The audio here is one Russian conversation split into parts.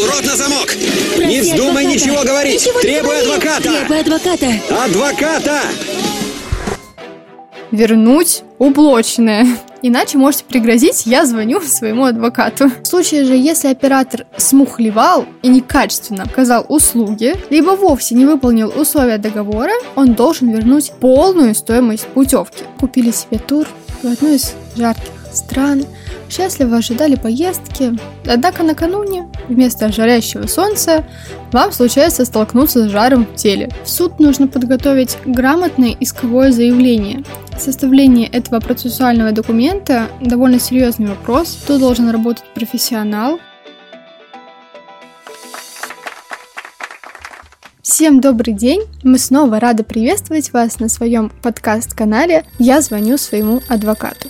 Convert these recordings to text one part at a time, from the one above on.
Пол, рот на замок! Не вздумай адвоката. ничего говорить! Ничего Требуй говори. адвоката! Требуй адвоката. Адвоката! вернуть ублоченное. Иначе можете пригрозить, я звоню своему адвокату. В случае же, если оператор смухлевал и некачественно оказал услуги, либо вовсе не выполнил условия договора, он должен вернуть полную стоимость путевки. Купили себе тур в одну из жарких стран, счастливо ожидали поездки, однако накануне вместо жарящего солнца вам случается столкнуться с жаром в теле. В суд нужно подготовить грамотное исковое заявление. Составление этого процессуального документа довольно серьезный вопрос. Тут должен работать профессионал. Всем добрый день! Мы снова рады приветствовать вас на своем подкаст-канале «Я звоню своему адвокату».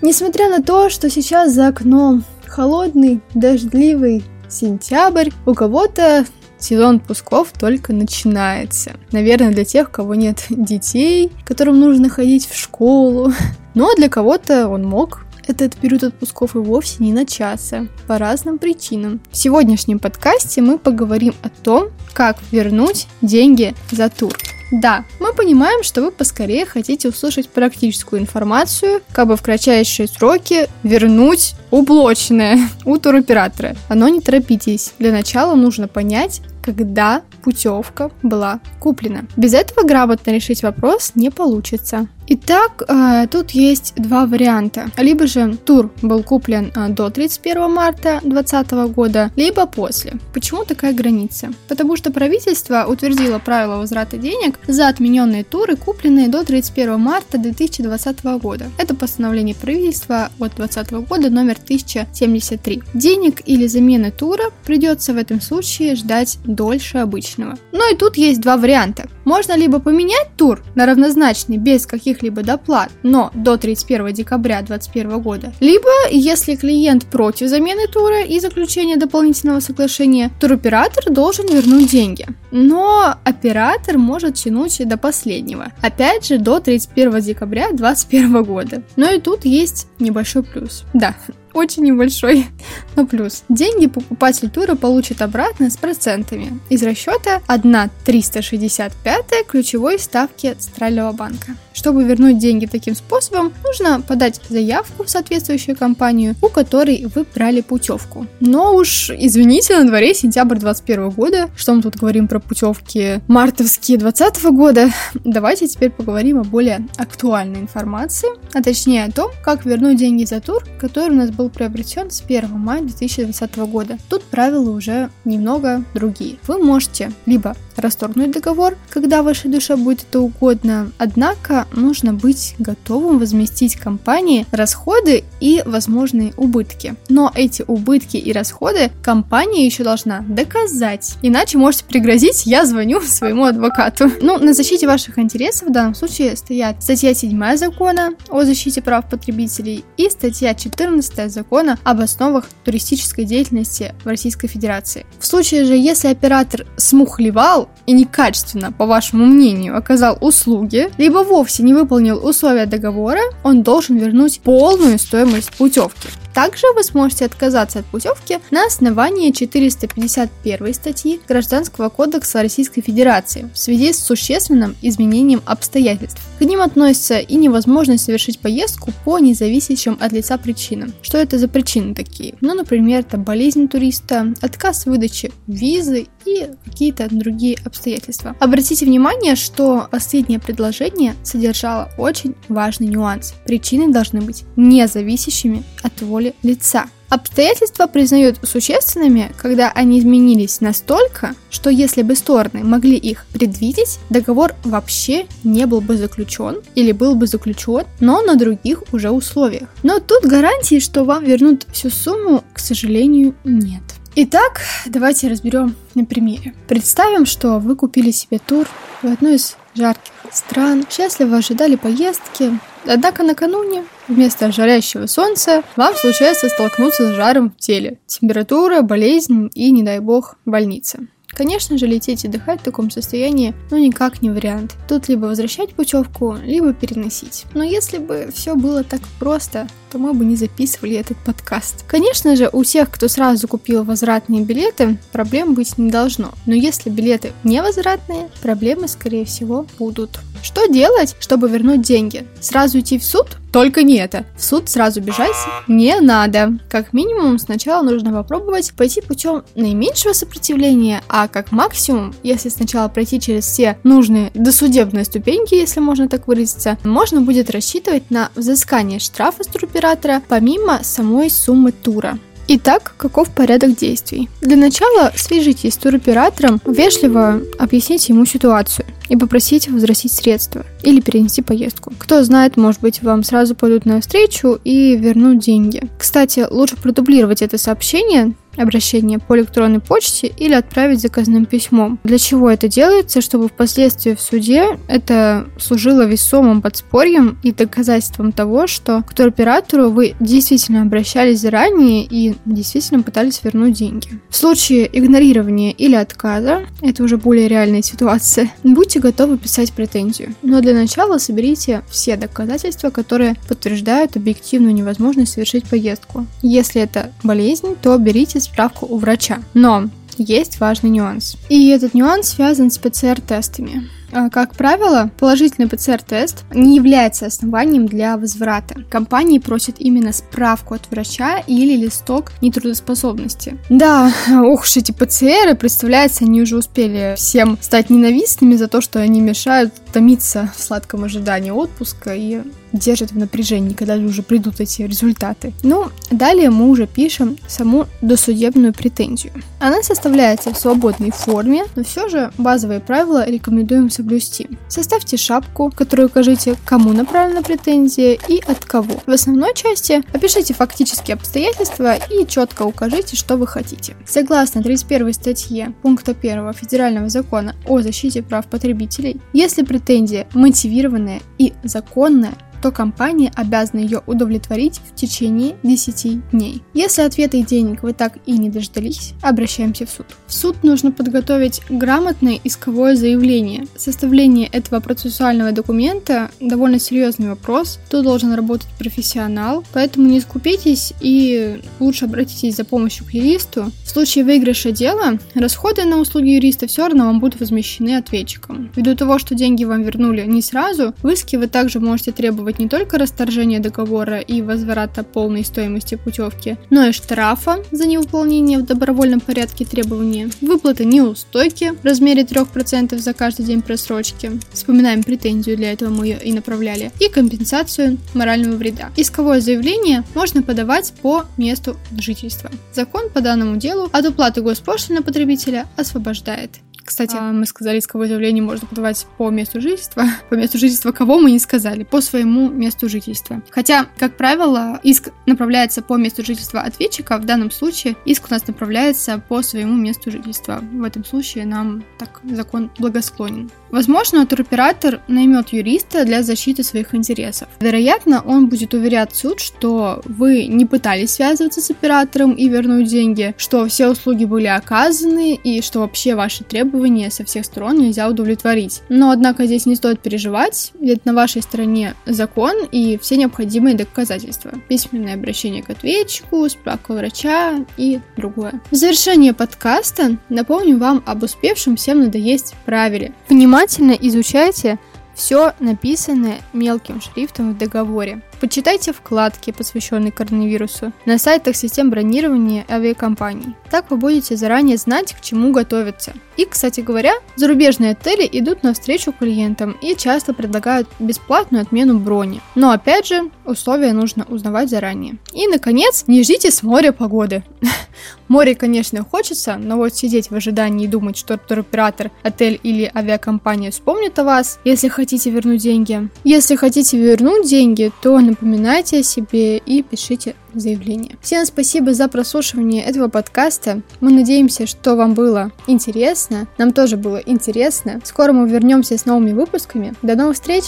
Несмотря на то, что сейчас за окном холодный, дождливый сентябрь, у кого-то сезон пусков только начинается. Наверное, для тех, у кого нет детей, которым нужно ходить в школу. Но для кого-то он мог этот период отпусков и вовсе не начаться по разным причинам. В сегодняшнем подкасте мы поговорим о том, как вернуть деньги за тур. Да, мы понимаем, что вы поскорее хотите услышать практическую информацию, как бы в кратчайшие сроки вернуть уплоченное у туроператора. Но не торопитесь. Для начала нужно понять, когда путевка была куплена. Без этого грамотно решить вопрос не получится. Итак, э, тут есть два варианта. Либо же тур был куплен э, до 31 марта 2020 года, либо после. Почему такая граница? Потому что правительство утвердило правила возврата денег за отмененные туры, купленные до 31 марта 2020 года. Это постановление правительства от 2020 года номер 1073. Денег или замены тура придется в этом случае ждать дольше обычного. Ну и тут есть два варианта. Можно либо поменять тур на равнозначный без каких-либо доплат, но до 31 декабря 2021 года, либо, если клиент против замены тура и заключения дополнительного соглашения, туроператор должен вернуть деньги. Но оператор может тянуть до последнего, опять же до 31 декабря 2021 года. Но и тут есть небольшой плюс. Да, очень небольшой, но плюс. Деньги покупатель тура получит обратно с процентами из расчета 1,365 ключевой ставки Центрального банка. Чтобы вернуть деньги таким способом, нужно подать заявку в соответствующую компанию, у которой вы брали путевку. Но уж, извините, на дворе сентябрь 2021 года, что мы тут говорим про путевки мартовские 2020 года, давайте теперь поговорим о более актуальной информации, а точнее о том, как вернуть деньги за тур, который у нас был приобретен с 1 мая 2020 года. Тут правила уже немного другие. Вы можете либо расторгнуть договор, когда вашей душе будет это угодно, однако нужно быть готовым возместить компании расходы и возможные убытки. Но эти убытки и расходы компания еще должна доказать, иначе можете пригрозить, я звоню своему адвокату. Ну, на защите ваших интересов в данном случае стоят статья 7 закона о защите прав потребителей и статья 14 закона об основах туристической деятельности в Российской Федерации. В случае же, если оператор смухлевал и некачественно, по вашему мнению, оказал услуги, либо вовсе не выполнил условия договора, он должен вернуть полную стоимость путевки. Также вы сможете отказаться от путевки на основании 451 статьи Гражданского кодекса Российской Федерации в связи с существенным изменением обстоятельств. К ним относится и невозможность совершить поездку по независящим от лица причинам. Что это за причины такие? Ну, например, это болезнь туриста, отказ в выдаче визы и какие-то другие обстоятельства. Обратите внимание, что последнее предложение содержало очень важный нюанс. Причины должны быть независящими от воли лица. Обстоятельства признают существенными, когда они изменились настолько, что если бы стороны могли их предвидеть, договор вообще не был бы заключен или был бы заключен, но на других уже условиях. Но тут гарантии, что вам вернут всю сумму, к сожалению, нет. Итак, давайте разберем на примере. Представим, что вы купили себе тур в одну из жарких стран, счастливо ожидали поездки, однако накануне вместо жарящего солнца вам случается столкнуться с жаром в теле. Температура, болезнь и, не дай бог, больница. Конечно же, лететь и отдыхать в таком состоянии, ну никак не вариант. Тут либо возвращать путевку, либо переносить. Но если бы все было так просто, то мы бы не записывали этот подкаст. Конечно же, у тех, кто сразу купил возвратные билеты, проблем быть не должно. Но если билеты невозвратные, проблемы, скорее всего, будут. Что делать, чтобы вернуть деньги? Сразу идти в суд? Только не это. В суд сразу бежать не надо. Как минимум, сначала нужно попробовать пойти путем наименьшего сопротивления, а как максимум, если сначала пройти через все нужные досудебные ступеньки, если можно так выразиться, можно будет рассчитывать на взыскание штрафа с туроператора помимо самой суммы тура. Итак, каков порядок действий? Для начала свяжитесь с туроператором, вежливо объясните ему ситуацию и попросите возвратить средства или перенести поездку. Кто знает, может быть, вам сразу пойдут на встречу и вернут деньги. Кстати, лучше продублировать это сообщение обращение по электронной почте или отправить заказным письмом. Для чего это делается? Чтобы впоследствии в суде это служило весомым подспорьем и доказательством того, что к туроператору вы действительно обращались заранее и действительно пытались вернуть деньги. В случае игнорирования или отказа, это уже более реальная ситуация, будьте готовы писать претензию. Но для начала соберите все доказательства, которые подтверждают объективную невозможность совершить поездку. Если это болезнь, то берите справку у врача. Но есть важный нюанс. И этот нюанс связан с ПЦР-тестами. А, как правило, положительный ПЦР-тест не является основанием для возврата. Компании просят именно справку от врача или листок нетрудоспособности. Да, ух уж эти ПЦРы, представляется, они уже успели всем стать ненавистными за то, что они мешают томиться в сладком ожидании отпуска и держит в напряжении, когда уже придут эти результаты. Ну, далее мы уже пишем саму досудебную претензию. Она составляется в свободной форме, но все же базовые правила рекомендуем соблюсти. Составьте шапку, в которой укажите, кому направлена претензия и от кого. В основной части опишите фактические обстоятельства и четко укажите, что вы хотите. Согласно 31 статье пункта 1 Федерального закона о защите прав потребителей, если претензия мотивированная и законная, то компания обязана ее удовлетворить в течение 10 дней. Если ответа и денег вы так и не дождались, обращаемся в суд. В суд нужно подготовить грамотное исковое заявление. Составление этого процессуального документа довольно серьезный вопрос. Тут должен работать профессионал, поэтому не скупитесь и лучше обратитесь за помощью к юристу. В случае выигрыша дела, расходы на услуги юриста все равно вам будут возмещены ответчиком. Ввиду того, что деньги вам вернули не сразу, в иске вы также можете требовать требовать не только расторжения договора и возврата полной стоимости путевки, но и штрафа за невыполнение в добровольном порядке требования, выплаты неустойки в размере 3% за каждый день просрочки, вспоминаем претензию, для этого мы ее и направляли, и компенсацию морального вреда. Исковое заявление можно подавать по месту жительства. Закон по данному делу от уплаты госпошлины потребителя освобождает. Кстати, а, мы сказали, исковое заявление можно подавать по месту жительства. По месту жительства кого мы не сказали, по своему месту жительства. Хотя, как правило, иск направляется по месту жительства ответчика. В данном случае иск у нас направляется по своему месту жительства. В этом случае нам так закон благосклонен. Возможно, туроператор наймет юриста для защиты своих интересов. Вероятно, он будет уверять суд, что вы не пытались связываться с оператором и вернуть деньги, что все услуги были оказаны и что вообще ваши требования со всех сторон нельзя удовлетворить. Но, однако, здесь не стоит переживать, ведь на вашей стороне закон и все необходимые доказательства. Письменное обращение к ответчику, справка врача и другое. В завершение подкаста напомню вам об успевшем всем надоесть правиле. Внимательно изучайте все написанное мелким шрифтом в договоре. Почитайте вкладки, посвященные коронавирусу, на сайтах систем бронирования авиакомпаний. Так вы будете заранее знать, к чему готовиться. И, кстати говоря, зарубежные отели идут навстречу клиентам и часто предлагают бесплатную отмену брони. Но опять же, условия нужно узнавать заранее. И, наконец, не ждите с моря погоды. Море, конечно, хочется, но вот сидеть в ожидании и думать, что туроператор, отель или авиакомпания вспомнит о вас, если хотите вернуть деньги. Если хотите вернуть деньги, то напоминайте о себе и пишите заявление. Всем спасибо за прослушивание этого подкаста. Мы надеемся, что вам было интересно. Нам тоже было интересно. Скоро мы вернемся с новыми выпусками. До новых встреч!